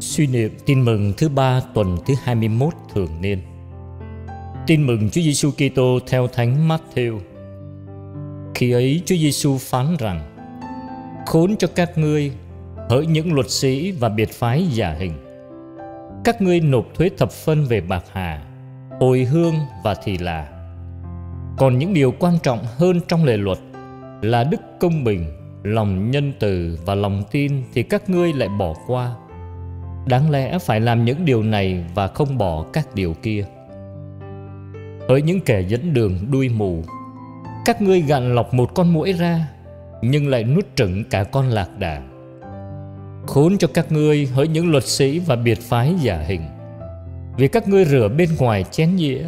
Suy niệm tin mừng thứ ba tuần thứ 21 thường niên. Tin mừng Chúa Giêsu Kitô theo Thánh Matthew. Khi ấy Chúa Giêsu phán rằng: Khốn cho các ngươi, hỡi những luật sĩ và biệt phái giả hình. Các ngươi nộp thuế thập phân về bạc hà, hồi hương và thì là. Còn những điều quan trọng hơn trong lề luật là đức công bình, lòng nhân từ và lòng tin thì các ngươi lại bỏ qua đáng lẽ phải làm những điều này và không bỏ các điều kia. Hỡi những kẻ dẫn đường đuôi mù, các ngươi gạn lọc một con muỗi ra, nhưng lại nuốt trừng cả con lạc đà. Khốn cho các ngươi hỡi những luật sĩ và biệt phái giả hình. Vì các ngươi rửa bên ngoài chén dĩa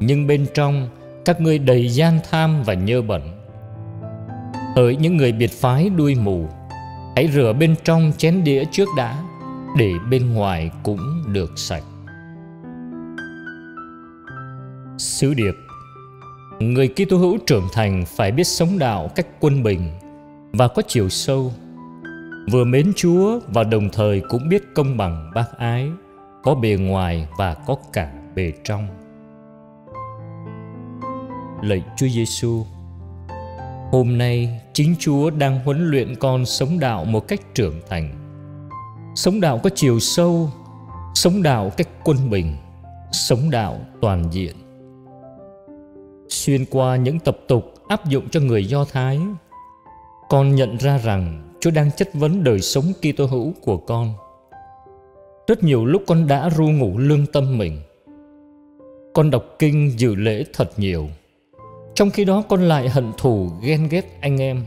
nhưng bên trong các ngươi đầy gian tham và nhơ bẩn. Hỡi những người biệt phái đuôi mù, hãy rửa bên trong chén đĩa trước đã để bên ngoài cũng được sạch. Sứ điệp, người Kitô hữu trưởng thành phải biết sống đạo cách quân bình và có chiều sâu. Vừa mến Chúa và đồng thời cũng biết công bằng bác ái, có bề ngoài và có cả bề trong. Lạy Chúa Giêsu hôm nay chính Chúa đang huấn luyện con sống đạo một cách trưởng thành sống đạo có chiều sâu, sống đạo cách quân bình, sống đạo toàn diện. Xuyên qua những tập tục áp dụng cho người do thái, con nhận ra rằng chúa đang chất vấn đời sống kitô hữu của con. Rất nhiều lúc con đã ru ngủ lương tâm mình. Con đọc kinh dự lễ thật nhiều. Trong khi đó con lại hận thù, ghen ghét anh em.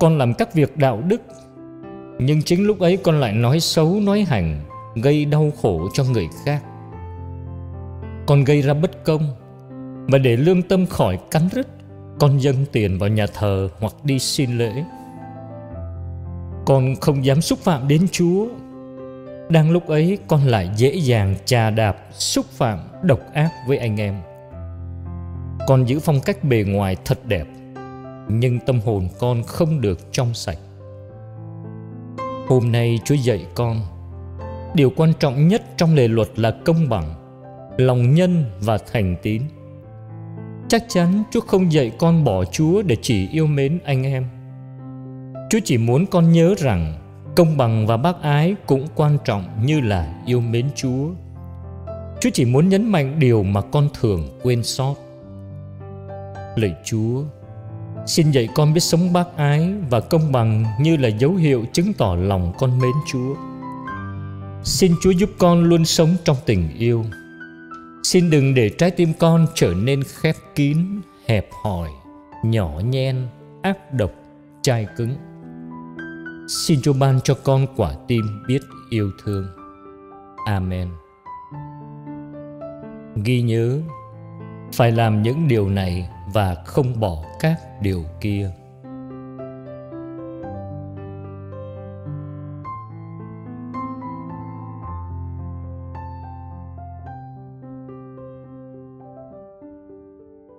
Con làm các việc đạo đức nhưng chính lúc ấy con lại nói xấu, nói hành, gây đau khổ cho người khác. Con gây ra bất công mà để lương tâm khỏi cắn rứt, con dâng tiền vào nhà thờ hoặc đi xin lễ. Con không dám xúc phạm đến chúa. Đang lúc ấy, con lại dễ dàng chà đạp, xúc phạm, độc ác với anh em. Con giữ phong cách bề ngoài thật đẹp, nhưng tâm hồn con không được trong sạch. Hôm nay Chúa dạy con, Điều quan trọng nhất trong lề luật là công bằng, Lòng nhân và thành tín. Chắc chắn Chúa không dạy con bỏ Chúa để chỉ yêu mến anh em. Chúa chỉ muốn con nhớ rằng Công bằng và bác ái cũng quan trọng như là yêu mến Chúa. Chúa chỉ muốn nhấn mạnh điều mà con thường quên sót. Lạy Chúa Xin dạy con biết sống bác ái và công bằng như là dấu hiệu chứng tỏ lòng con mến Chúa. Xin Chúa giúp con luôn sống trong tình yêu. Xin đừng để trái tim con trở nên khép kín, hẹp hòi, nhỏ nhen, ác độc, chai cứng. Xin Chúa ban cho con quả tim biết yêu thương. Amen. Ghi nhớ phải làm những điều này và không bỏ các điều kia.